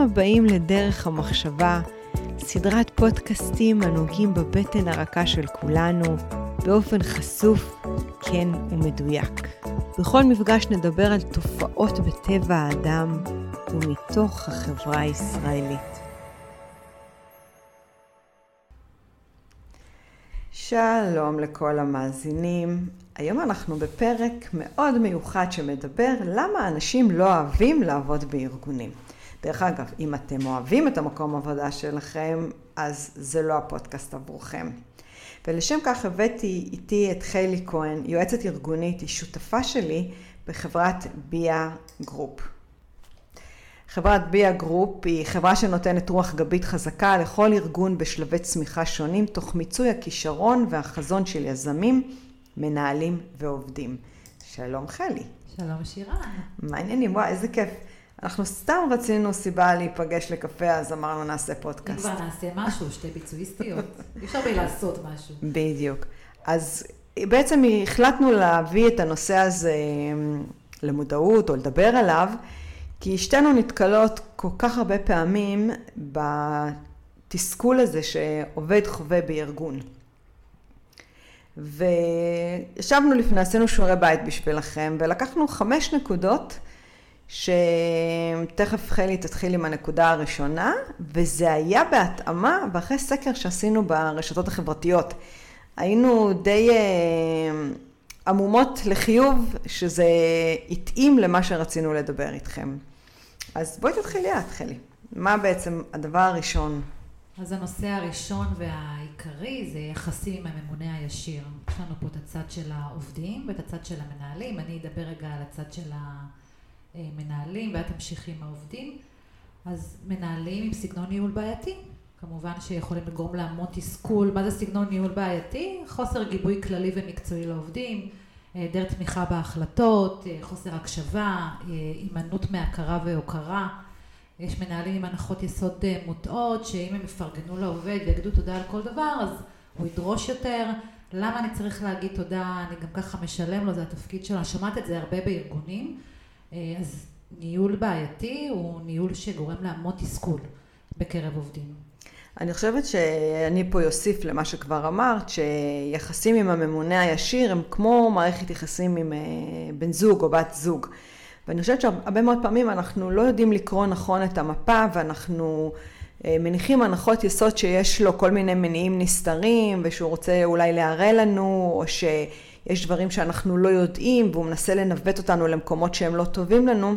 הבאים לדרך המחשבה, סדרת פודקאסטים הנוגעים בבטן הרכה של כולנו, באופן חשוף, כן ומדויק. בכל מפגש נדבר על תופעות בטבע האדם ומתוך החברה הישראלית. שלום לכל המאזינים. היום אנחנו בפרק מאוד מיוחד שמדבר למה אנשים לא אוהבים לעבוד בארגונים. דרך אגב, אם אתם אוהבים את המקום עבודה שלכם, אז זה לא הפודקאסט עבורכם. ולשם כך הבאתי איתי את חלי כהן, יועצת ארגונית, היא שותפה שלי בחברת ביה גרופ. חברת ביה גרופ היא חברה שנותנת רוח גבית חזקה לכל ארגון בשלבי צמיחה שונים, תוך מיצוי הכישרון והחזון של יזמים, מנהלים ועובדים. שלום חלי. שלום שירה. מה העניינים? וואי, איזה כיף. אנחנו סתם רצינו סיבה להיפגש לקפה, אז אמרנו נעשה פודקאסט. כבר נעשה משהו, שתי ביצועיסטיות. אי אפשר בי לעשות משהו. בדיוק. אז בעצם החלטנו להביא את הנושא הזה למודעות או לדבר עליו, כי שתינו נתקלות כל כך הרבה פעמים בתסכול הזה שעובד חווה בארגון. וישבנו לפני, עשינו שיעורי בית בשבילכם, ולקחנו חמש נקודות שתכף חלי תתחיל עם הנקודה הראשונה, וזה היה בהתאמה ואחרי סקר שעשינו ברשתות החברתיות. היינו די אה, עמומות לחיוב שזה התאים למה שרצינו לדבר איתכם. אז בואי תתחילי את, חלי. מה בעצם הדבר הראשון? אז הנושא הראשון והעיקרי זה יחסים עם הממונה הישיר. יש לנו פה את הצד של העובדים ואת הצד של המנהלים. אני אדבר רגע על הצד של המנהלים ואת תמשיכי עם העובדים. אז מנהלים עם סגנון ניהול בעייתי. כמובן שיכולים לגרום להמון תסכול. מה זה סגנון ניהול בעייתי? חוסר גיבוי כללי ומקצועי לעובדים. היעדר תמיכה בהחלטות, חוסר הקשבה, הימנעות מהכרה והוקרה. יש מנהלים עם הנחות יסוד מוטעות, שאם הם יפרגנו לעובד ויגידו תודה על כל דבר, אז הוא ידרוש יותר. למה אני צריך להגיד תודה, אני גם ככה משלם לו, זה התפקיד שלו. שמעת את זה הרבה בארגונים. אז ניהול בעייתי הוא ניהול שגורם להמון תסכול בקרב עובדים. אני חושבת שאני פה אוסיף למה שכבר אמרת, שיחסים עם הממונה הישיר הם כמו מערכת יחסים עם בן זוג או בת זוג. ואני חושבת שהרבה מאוד פעמים אנחנו לא יודעים לקרוא נכון את המפה ואנחנו מניחים הנחות יסוד שיש לו כל מיני מניעים נסתרים ושהוא רוצה אולי להראה לנו או שיש דברים שאנחנו לא יודעים והוא מנסה לנווט אותנו למקומות שהם לא טובים לנו.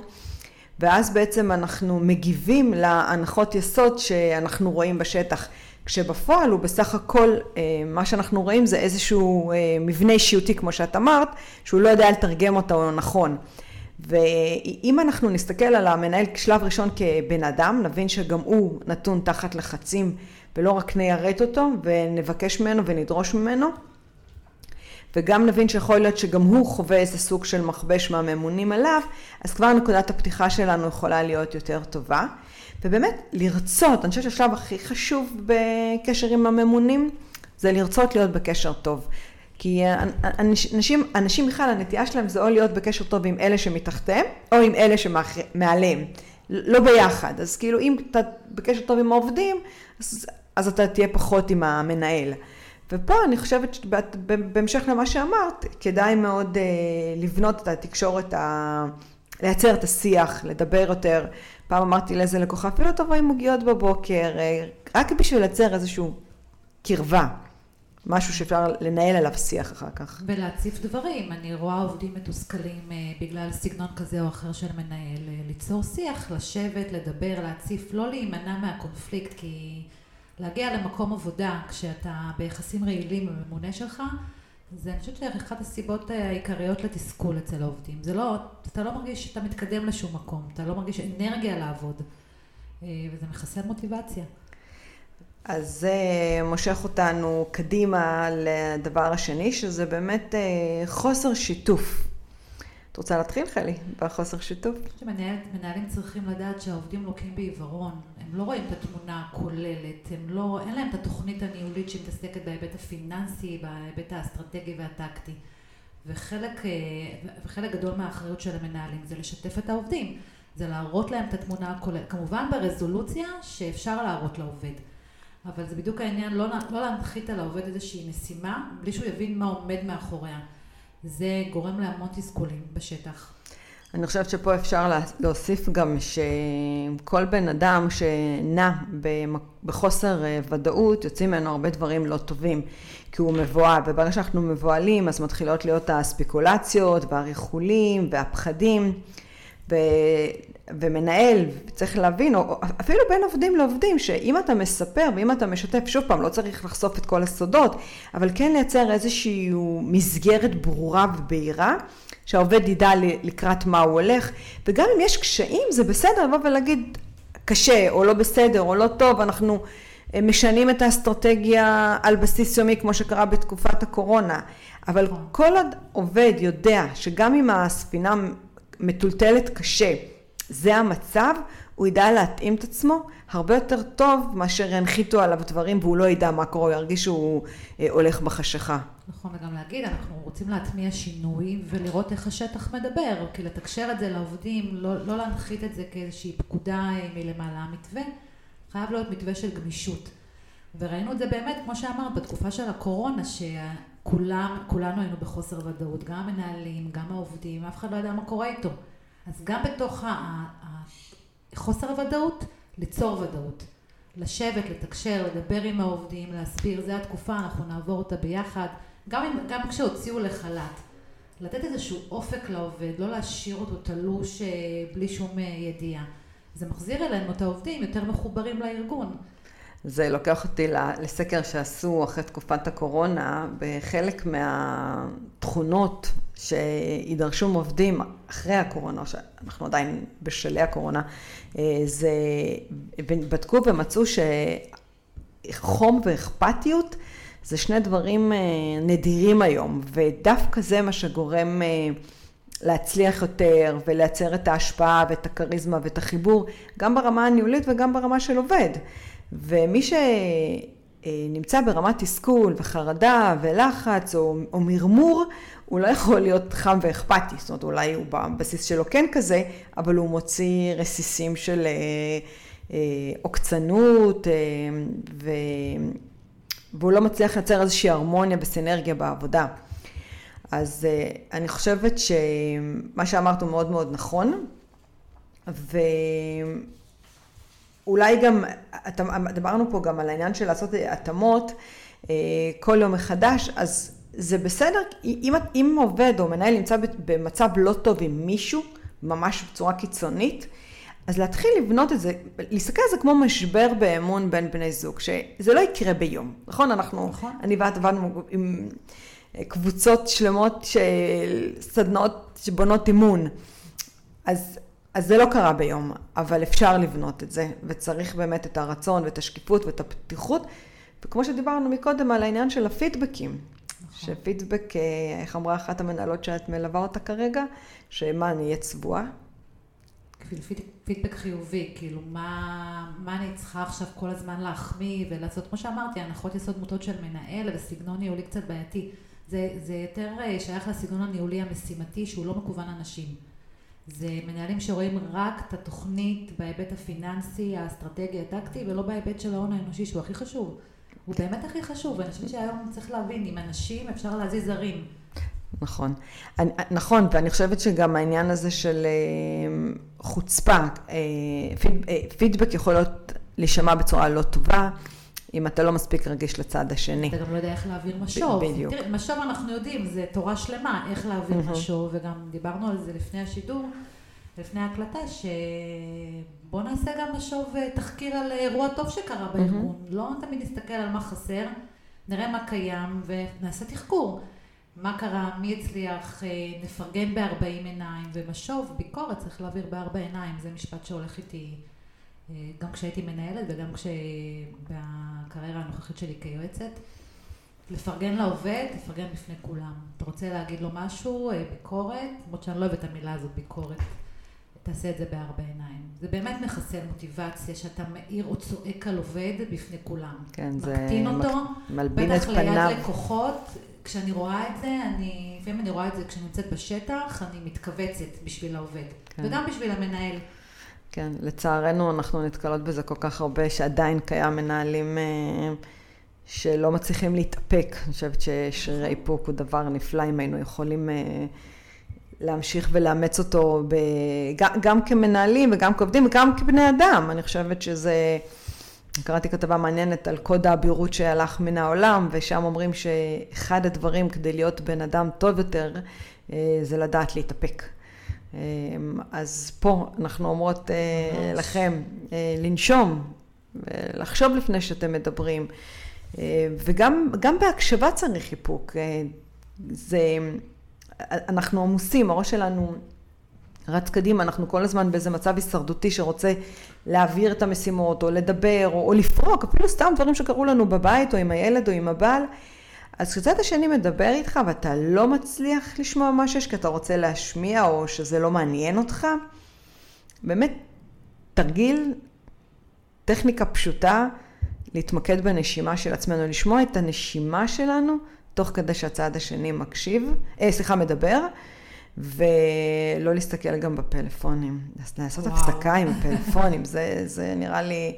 ואז בעצם אנחנו מגיבים להנחות יסוד שאנחנו רואים בשטח. כשבפועל הוא בסך הכל, מה שאנחנו רואים זה איזשהו מבנה אישיותי, כמו שאת אמרת, שהוא לא יודע לתרגם אותו נכון. ואם אנחנו נסתכל על המנהל שלב ראשון כבן אדם, נבין שגם הוא נתון תחת לחצים, ולא רק ניירט אותו ונבקש ממנו ונדרוש ממנו. וגם נבין שיכול להיות שגם הוא חווה איזה סוג של מכבש מהממונים עליו, אז כבר נקודת הפתיחה שלנו יכולה להיות יותר טובה. ובאמת, לרצות, אני חושבת שהשלב הכי חשוב בקשר עם הממונים, זה לרצות להיות בקשר טוב. כי אנשים, אנשים בכלל, הנטייה שלהם זה או להיות בקשר טוב עם אלה שמתחתיהם, או עם אלה שמעליהם. לא ביחד. אז כאילו, אם אתה בקשר טוב עם העובדים, אז, אז אתה תהיה פחות עם המנהל. ופה אני חושבת שבהמשך למה שאמרת, כדאי מאוד לבנות את התקשורת, ה... לייצר את השיח, לדבר יותר. פעם אמרתי לאיזה לקוחה, אפילו תבואי עוגיות בבוקר, רק בשביל לייצר איזושהי קרבה. משהו שאפשר לנהל עליו שיח אחר כך. ולהציף דברים. אני רואה עובדים מתוסכלים בגלל סגנון כזה או אחר של מנהל. ליצור שיח, לשבת, לדבר, להציף, לא להימנע מהקונפליקט, כי... להגיע למקום עבודה כשאתה ביחסים רעילים עם הממונה שלך, זה אני חושבת שאחת הסיבות העיקריות לתסכול אצל העובדים. זה לא, אתה לא מרגיש שאתה מתקדם לשום מקום, אתה לא מרגיש אנרגיה לעבוד, וזה מחסל מוטיבציה. אז זה מושך אותנו קדימה לדבר השני, שזה באמת חוסר שיתוף. את רוצה להתחיל, חלי, בחוסר שיתוף? שמנהלים צריכים לדעת שהעובדים לוקים בעיוורון. הם לא רואים את התמונה הכוללת, הם לא, אין להם את התוכנית הניהולית שמתעסקת בהיבט הפיננסי, בהיבט האסטרטגי והטקטי. וחלק, וחלק גדול מהאחריות של המנהלים זה לשתף את העובדים. זה להראות להם את התמונה הכוללת, כמובן ברזולוציה שאפשר להראות לעובד. אבל זה בדיוק העניין, לא, לא להנחית על העובד איזושהי משימה, בלי שהוא יבין מה עומד מאחוריה. זה גורם להמון תסכולים בשטח. אני חושבת שפה אפשר להוסיף גם שכל בן אדם שנע בחוסר אה, ודאות, יוצאים ממנו הרבה דברים לא טובים, כי הוא מבוהל, וברגע שאנחנו מבוהלים, אז מתחילות להיות הספקולציות והריחולים והפחדים. ומנהל, צריך להבין, או אפילו בין עובדים לעובדים, שאם אתה מספר ואם אתה משתף, שוב פעם, לא צריך לחשוף את כל הסודות, אבל כן לייצר איזושהי מסגרת ברורה ובהירה, שהעובד ידע לקראת מה הוא הולך, וגם אם יש קשיים, זה בסדר לבוא ולהגיד, קשה, או לא בסדר, או לא טוב, אנחנו אה, משנים את האסטרטגיה על בסיס יומי, כמו שקרה בתקופת הקורונה. אבל נכון. כל עוד עובד יודע שגם אם הספינה מטולטלת קשה, זה המצב, הוא ידע להתאים את עצמו הרבה יותר טוב מאשר ינחיתו עליו דברים והוא לא ידע מה קורה, הוא ירגיש שהוא אה, הולך בחשיכה. נכון, וגם להגיד, אנחנו רוצים להטמיע שינוי ולראות איך השטח מדבר, כי לתקשר את זה לעובדים, לא, לא להנחית את זה כאיזושהי פקודה אה, מלמעלה. המתווה חייב להיות מתווה של גמישות. וראינו את זה באמת, כמו שאמרת, בתקופה של הקורונה, שכולנו היינו בחוסר ודאות, גם המנהלים, גם העובדים, אף אחד לא ידע מה קורה איתו. אז גם בתוך חוסר הוודאות, ליצור ודאות. לשבת, לתקשר, לדבר עם העובדים, להסביר, זה התקופה, אנחנו נעבור אותה ביחד. גם, אם, גם כשהוציאו לחל"ת, לתת איזשהו אופק לעובד, לא להשאיר אותו תלוש אה, בלי שום אה, ידיעה. זה מחזיר אלינו את העובדים יותר מחוברים לארגון. זה לוקח אותי לסקר שעשו אחרי תקופת הקורונה, בחלק מהתכונות שידרשו מעובדים אחרי הקורונה, שאנחנו עדיין בשלהי הקורונה, אה, זה, בדקו ומצאו שחום ואכפתיות זה שני דברים אה, נדירים היום, ודווקא זה מה שגורם אה, להצליח יותר ולייצר את ההשפעה ואת הכריזמה ואת החיבור, גם ברמה הניהולית וגם ברמה של עובד. ומי שנמצא ברמת תסכול וחרדה ולחץ או, או מרמור, הוא לא יכול להיות חם ואכפתי, זאת אומרת אולי הוא בבסיס שלו כן כזה, אבל הוא מוציא רסיסים של אה, אה, עוקצנות ו... והוא לא מצליח לייצר איזושהי הרמוניה וסינרגיה בעבודה. אז אני חושבת שמה שאמרת הוא מאוד מאוד נכון, ו... אולי גם, דיברנו פה גם על העניין של לעשות התאמות אה, כל יום מחדש, אז זה בסדר, אם, אם עובד או מנהל נמצא במצב לא טוב עם מישהו, ממש בצורה קיצונית, אז להתחיל לבנות את זה, להסתכל על זה כמו משבר באמון בין בני זוג, שזה לא יקרה ביום, נכון? אנחנו, נכון. אני ואת עבדנו עם קבוצות שלמות של סדנאות שבונות אמון. אז אז זה לא קרה ביום, אבל אפשר לבנות את זה, וצריך באמת את הרצון ואת השקיפות ואת הפתיחות, וכמו שדיברנו מקודם על העניין של הפידבקים, נכון. שפידבק, אה, איך אמרה אחת המנהלות שאת מלווה אותה כרגע, שמה, אני אהיה צבועה? פידבק חיובי, כאילו מה, מה אני צריכה עכשיו כל הזמן להחמיא ולעשות, כמו שאמרתי, הנחות יסוד מוטות של מנהל וסגנון ניהולי קצת בעייתי. זה, זה יותר אה, שייך לסגנון הניהולי המשימתי שהוא לא מקוון אנשים. זה מנהלים שרואים רק את התוכנית בהיבט הפיננסי, האסטרטגי, הטקטי, ולא בהיבט של ההון האנושי, שהוא הכי חשוב. הוא באמת הכי חשוב, ואני חושבת שהיום צריך להבין, עם אנשים אפשר להזיז זרים. נכון. אני, נכון, ואני חושבת שגם העניין הזה של אה, חוצפה, אה, אה, פידבק יכול להיות להישמע בצורה לא טובה. אם אתה לא מספיק רגיש לצד השני. אתה גם לא יודע איך להעביר משוב. בדיוק. תראה, משוב אנחנו יודעים, זה תורה שלמה, איך להעביר mm-hmm. משוב, וגם דיברנו על זה לפני השידור, לפני ההקלטה, שבוא נעשה גם משוב אה, תחקיר על אירוע טוב שקרה בארגון. Mm-hmm. לא תמיד נסתכל על מה חסר, נראה מה קיים ונעשה תחקור. מה קרה, מי הצליח, אה, נפרגן בארבעים עיניים, ומשוב, ביקורת צריך להעביר בארבע עיניים, זה משפט שהולך איתי. גם כשהייתי מנהלת וגם כשבקריירה הנוכחית שלי כיועצת. לפרגן לעובד, לפרגן בפני כולם. אתה רוצה להגיד לו משהו, אה, ביקורת, למרות שאני לא אוהבת את המילה הזאת, ביקורת. תעשה את זה בארבע עיניים. זה באמת מחסל מוטיבציה שאתה מאיר או צועק על עובד בפני כולם. כן, זה מקטין אותו, מלבין את פניו. בטח ליד לקוחות. כשאני רואה את זה, אני, לפעמים אני רואה את זה כשאני נמצאת בשטח, אני מתכווצת בשביל העובד. כן. וגם בשביל המנהל. כן, לצערנו אנחנו נתקלות בזה כל כך הרבה, שעדיין קיים מנהלים אה, שלא מצליחים להתאפק. אני חושבת ששרירי איפוק הוא דבר נפלא, אם היינו יכולים אה, להמשיך ולאמץ אותו ב, גם, גם כמנהלים וגם כעובדים וגם כבני אדם. אני חושבת שזה... קראתי כתבה מעניינת על קוד האבירות שהלך מן העולם, ושם אומרים שאחד הדברים כדי להיות בן אדם טוב יותר, אה, זה לדעת להתאפק. אה, אז פה אנחנו אומרות ממש. לכם לנשום, לחשוב לפני שאתם מדברים, וגם בהקשבה צריך איפוק. זה... אנחנו עמוסים, הראש שלנו רץ קדימה, אנחנו כל הזמן באיזה מצב הישרדותי שרוצה להעביר את המשימות, או לדבר, או, או לפרוק, אפילו סתם דברים שקרו לנו בבית, או עם הילד, או עם הבעל. אז כשצד השני מדבר איתך ואתה לא מצליח לשמוע מה שיש, כי אתה רוצה להשמיע, או שזה לא מעניין אותך, באמת, תרגיל, טכניקה פשוטה, להתמקד בנשימה של עצמנו, לשמוע את הנשימה שלנו, תוך כדי שהצד השני מקשיב, אה, סליחה, מדבר, ולא להסתכל גם בפלאפונים. לעשות וואו. הפסקה עם הפלאפונים, זה, זה נראה לי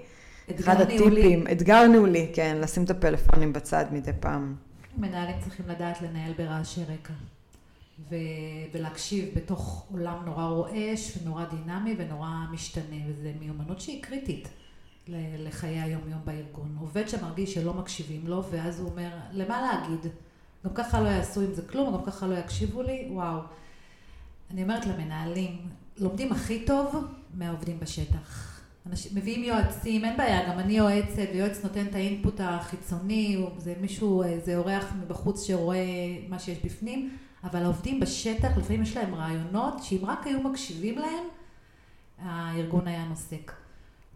אחד הטיפים. אתגר ניהולי, כן, לשים את הפלאפונים בצד מדי פעם. מנהלים צריכים לדעת לנהל ברעשי רקע. ו... ולהקשיב בתוך עולם נורא רועש ונורא דינמי ונורא משתנה, וזו מיומנות שהיא קריטית לחיי היום-יום בארגון. עובד שמרגיש שלא מקשיבים לו, ואז הוא אומר, למה להגיד? גם ככה לא יעשו עם זה כלום, גם ככה לא יקשיבו לי, וואו. אני אומרת למנהלים, לומדים הכי טוב מהעובדים בשטח. אנשים, מביאים יועצים, אין בעיה, גם אני יועצת, ויועץ נותן את האינפוט החיצוני, זה מישהו, זה אורח מבחוץ שרואה מה שיש בפנים, אבל העובדים בשטח, לפעמים יש להם רעיונות, שאם רק היו מקשיבים להם, הארגון היה נוסק.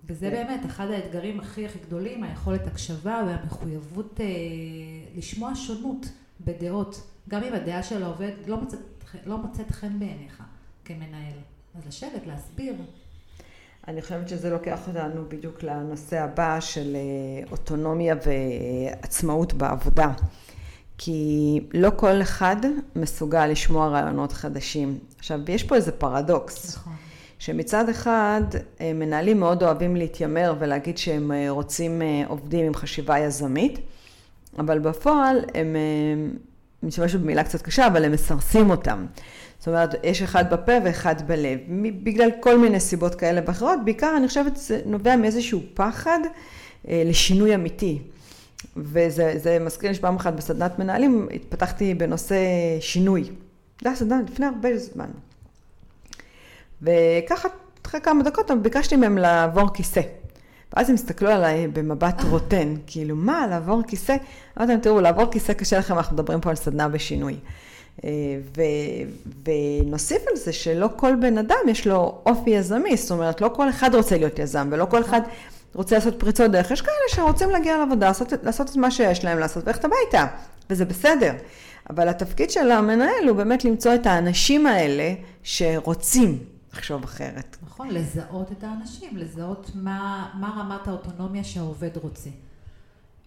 וזה כן. באמת אחד האתגרים הכי הכי גדולים, היכולת הקשבה והמחויבות אה, לשמוע שונות. בדעות, גם אם הדעה של העובד לא מוצאת, לא מוצאת חן בעיניך כמנהל. אז לשבת, להסביר. אני חושבת שזה לוקח אותנו בדיוק לנושא הבא של אה, אוטונומיה ועצמאות בעבודה. כי לא כל אחד מסוגל לשמוע רעיונות חדשים. עכשיו, יש פה איזה פרדוקס. נכון. שמצד אחד, אה, מנהלים מאוד אוהבים להתיימר ולהגיד שהם אה, רוצים עובדים עם חשיבה יזמית. אבל בפועל הם, אה, משתמש במילה קצת קשה, אבל הם מסרסים אותם. זאת אומרת, יש אחד בפה ואחד בלב. בגלל כל מיני סיבות כאלה ואחרות, בעיקר אני חושבת זה נובע מאיזשהו פחד אה, לשינוי אמיתי. וזה מזכיר לי שפעם אחת בסדנת מנהלים התפתחתי בנושא שינוי. זה היה סדנה לפני הרבה זמן. וככה, אחרי כמה דקות ביקשתי מהם לעבור כיסא. ואז הם הסתכלו עליי במבט רוטן, כאילו, מה, לעבור כיסא? אמרתי להם, תראו, לעבור כיסא קשה לכם, אנחנו מדברים פה על סדנה בשינוי. אה, ו, ונוסיף על זה שלא כל בן אדם יש לו אופי יזמי, זאת אומרת, לא כל אחד רוצה להיות יזם, ולא כל אחד רוצה לעשות פריצות דרך. יש כאלה שרוצים להגיע לעבודה, לעשות, לעשות את מה שיש להם לעשות, וללכת הביתה, וזה בסדר. אבל התפקיד של המנהל הוא באמת למצוא את האנשים האלה שרוצים לחשוב אחרת. נכון, לזהות את האנשים, לזהות מה, מה רמת האוטונומיה שהעובד רוצה.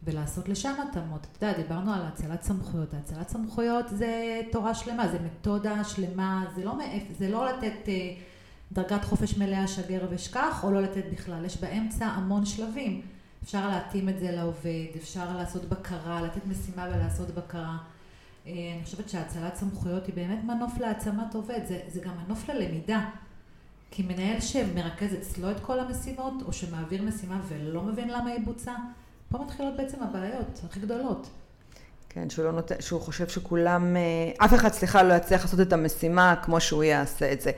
ולעשות לשם התאמות. אתה יודע, דיברנו על הצלת סמכויות. הצלת סמכויות זה תורה שלמה, זה מתודה שלמה, זה לא, מאפ... זה לא לתת אה, דרגת חופש מלאה, שגר ושכח, או לא לתת בכלל. יש באמצע המון שלבים. אפשר להתאים את זה לעובד, אפשר לעשות בקרה, לתת משימה ולעשות בקרה. אה, אני חושבת שהצלת סמכויות היא באמת מנוף להעצמת עובד, זה, זה גם מנוף ללמידה. כי מנהל שמרכז אצלו את כל המשימות, או שמעביר משימה ולא מבין למה היא בוצעה, פה מתחילות בעצם הבעיות הכי גדולות. כן, שהוא, לא נות... שהוא חושב שכולם, אה, אף אחד, סליחה, לא יצליח לעשות את המשימה כמו שהוא יעשה את זה,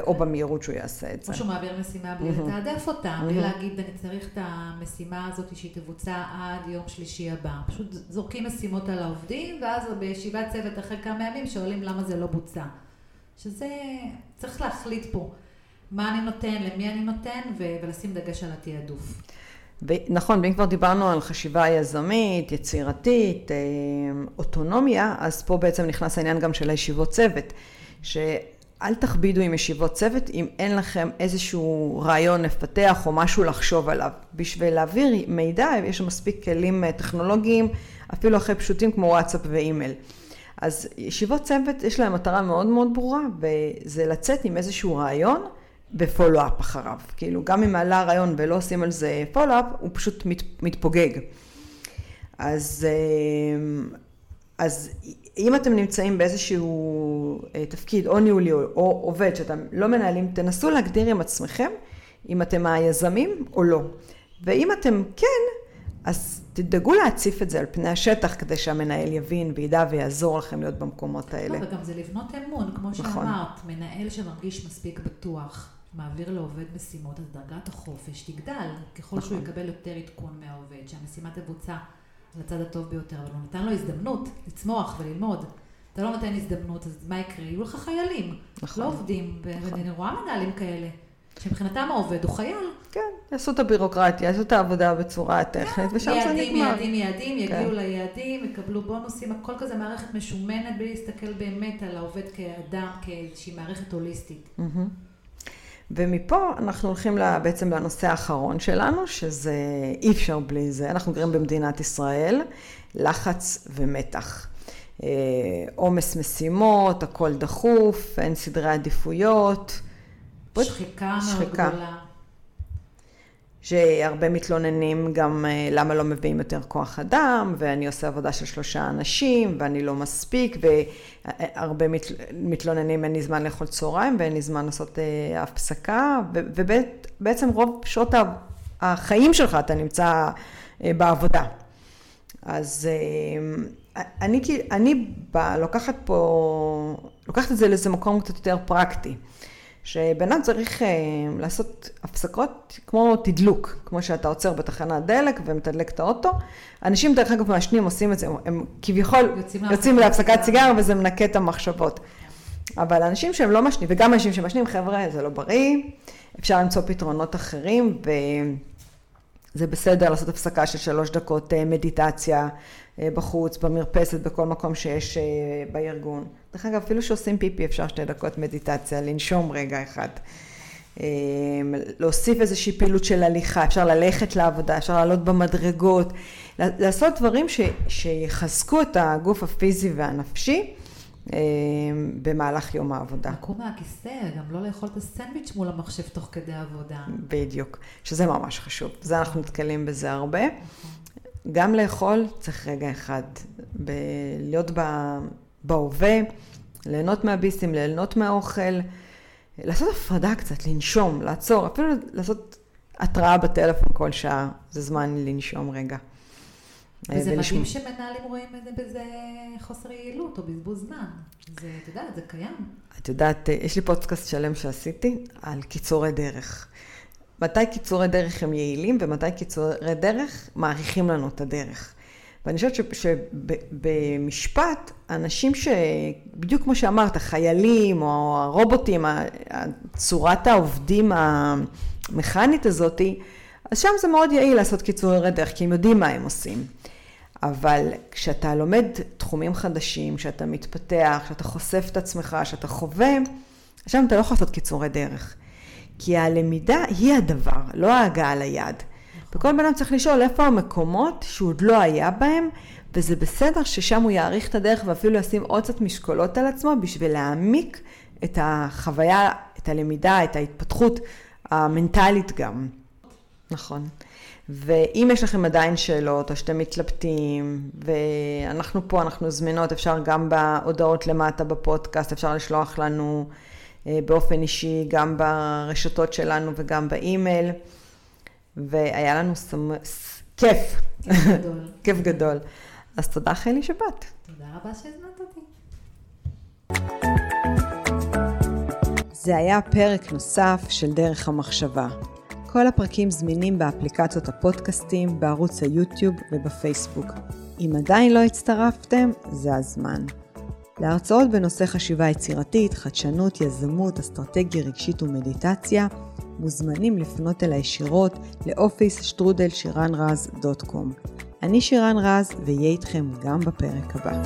או במהירות שהוא יעשה את זה. או שהוא מעביר משימה בלי לתעדף אותה, בלי להגיד, אני צריך את המשימה הזאת שהיא תבוצע עד יום שלישי הבא. פשוט זורקים משימות על העובדים, ואז בישיבת צוות אחרי כמה ימים שואלים למה זה לא בוצע. שזה, צריך להחליט פה. מה אני נותן, למי אני נותן, ו- ולשים דגש על התעדוף. נכון, ואם כבר דיברנו על חשיבה יזמית, יצירתית, אה, אוטונומיה, אז פה בעצם נכנס העניין גם של הישיבות צוות, שאל תכבידו עם ישיבות צוות אם אין לכם איזשהו רעיון לפתח או משהו לחשוב עליו. בשביל להעביר מידע יש מספיק כלים אה, טכנולוגיים, אפילו אחרי פשוטים כמו וואטסאפ ואימייל. אז ישיבות צוות יש להם מטרה מאוד מאוד ברורה, וזה לצאת עם איזשהו רעיון בפולו-אפ אחריו. כאילו, גם אם עלה רעיון ולא עושים על זה פולו-אפ, הוא פשוט מת, מתפוגג. אז, אה, אז אם אתם נמצאים באיזשהו אה, תפקיד, או ניהולי או עובד שאתם לא מנהלים, תנסו להגדיר עם עצמכם אם אתם היזמים או לא. ואם אתם כן, אז תדאגו להציף את זה על פני השטח כדי שהמנהל יבין וידע ויעזור לכם להיות במקומות האלה. לא, וגם זה לבנות אמון, כמו נכון. שאמרת, מנהל שמרגיש מספיק בטוח, מעביר לעובד משימות, אז דרגת החופש תגדל, ככל נכון. שהוא יקבל יותר עדכון מהעובד, שהמשימה תבוצע על הצד הטוב ביותר, אבל הוא נתן לו הזדמנות לצמוח וללמוד. אתה לא נותן הזדמנות, אז מה יקרה? יהיו לך חיילים, נכון. לא עובדים, נכון. ואני רואה מנהלים כאלה. שמבחינתם העובד הוא חייל. כן, יעשו את הבירוקרטיה, יעשו את העבודה בצורה טכנית, כן, ושם זה נגמר. יעדים, יעדים, יעדים, יגיעו כן. ליעדים, יקבלו בונוסים, הכל כזה מערכת משומנת בלי להסתכל באמת על העובד כאדם, כאיזושהי מערכת הוליסטית. ומפה אנחנו הולכים בעצם לנושא האחרון שלנו, שזה אי אפשר בלי זה. אנחנו גרים במדינת ישראל, לחץ ומתח. אה, עומס משימות, הכל דחוף, אין סדרי עדיפויות. שחיקה מאוד גדולה. שהרבה מתלוננים גם אה, למה לא מביאים יותר כוח אדם, ואני עושה עבודה של שלושה אנשים, ואני לא מספיק, והרבה מתלוננים אין לי זמן לאכול צהריים, ואין לי זמן לעשות אה, הפסקה, ובעצם רוב שעות החיים שלך אתה נמצא אה, בעבודה. אז אני, אני לוקחת פה, לוקחת את זה לאיזה מקום קצת יותר פרקטי. שבן אדם צריך אה, לעשות הפסקות כמו תדלוק, כמו שאתה עוצר בתחנת דלק ומתדלק את האוטו. אנשים דרך אגב מעשנים עושים את זה, הם כביכול יוצאים, יוצאים להפסקת סיגר וזה מנקה את המחשבות. אבל אנשים שהם לא מעשנים, וגם אנשים שמעשנים, חבר'ה, זה לא בריא, אפשר למצוא פתרונות אחרים, וזה בסדר לעשות הפסקה של שלוש דקות אה, מדיטציה אה, בחוץ, במרפסת, בכל מקום שיש אה, בארגון. דרך אגב, אפילו שעושים פיפי אפשר שתי דקות מדיטציה, לנשום רגע אחד. להוסיף איזושהי פעילות של הליכה, אפשר ללכת לעבודה, אפשר לעלות במדרגות, לעשות דברים ש, שיחזקו את הגוף הפיזי והנפשי במהלך יום העבודה. לקום מהכיסא, גם לא לאכול את הסנדוויץ' מול המחשב תוך כדי עבודה. בדיוק, שזה ממש חשוב. זה אנחנו נתקלים בזה הרבה. נכון. גם לאכול צריך רגע אחד, ב- להיות בהווה, ליהנות מהביסים, ליהנות מהאוכל, לעשות הפרדה קצת, לנשום, לעצור, אפילו לעשות התראה בטלפון כל שעה, זה זמן לנשום רגע. וזה מדהים שמנהלים רואים בזה חוסר יעילות או בזבוז זמן. זה, את יודעת, זה קיים. את יודעת, יש לי פודקאסט שלם שעשיתי על קיצורי דרך. מתי קיצורי דרך הם יעילים ומתי קיצורי דרך מעריכים לנו את הדרך. ואני חושבת שבמשפט, אנשים שבדיוק כמו שאמרת, חיילים או הרובוטים, צורת העובדים המכנית הזאתי, אז שם זה מאוד יעיל לעשות קיצורי דרך, כי הם יודעים מה הם עושים. אבל כשאתה לומד תחומים חדשים, כשאתה מתפתח, כשאתה חושף את עצמך, כשאתה חווה, שם אתה לא יכול לעשות קיצורי דרך. כי הלמידה היא הדבר, לא ההגעה ליעד. וכל בן אדם צריך לשאול איפה המקומות שהוא עוד לא היה בהם, וזה בסדר ששם הוא יעריך את הדרך ואפילו ישים עוד קצת משקולות על עצמו בשביל להעמיק את החוויה, את הלמידה, את ההתפתחות המנטלית גם. נכון. ואם יש לכם עדיין שאלות או שאתם מתלבטים, ואנחנו פה, אנחנו זמינות, אפשר גם בהודעות למטה בפודקאסט, אפשר לשלוח לנו אה, באופן אישי, גם ברשתות שלנו וגם באימייל, והיה לנו סמ... כיף. כיף גדול. כיף גדול. אז תודה חלי שבת. תודה רבה שהזמנת אותי. זה היה פרק נוסף של דרך המחשבה. כל הפרקים זמינים באפליקציות הפודקאסטים, בערוץ היוטיוב ובפייסבוק. אם עדיין לא הצטרפתם, זה הזמן. להרצאות בנושא חשיבה יצירתית, חדשנות, יזמות, אסטרטגיה רגשית ומדיטציה, מוזמנים לפנות אל הישירות לאופיס שטרודל שירן רז דוט קום. אני שירן רז, ואהיה איתכם גם בפרק הבא.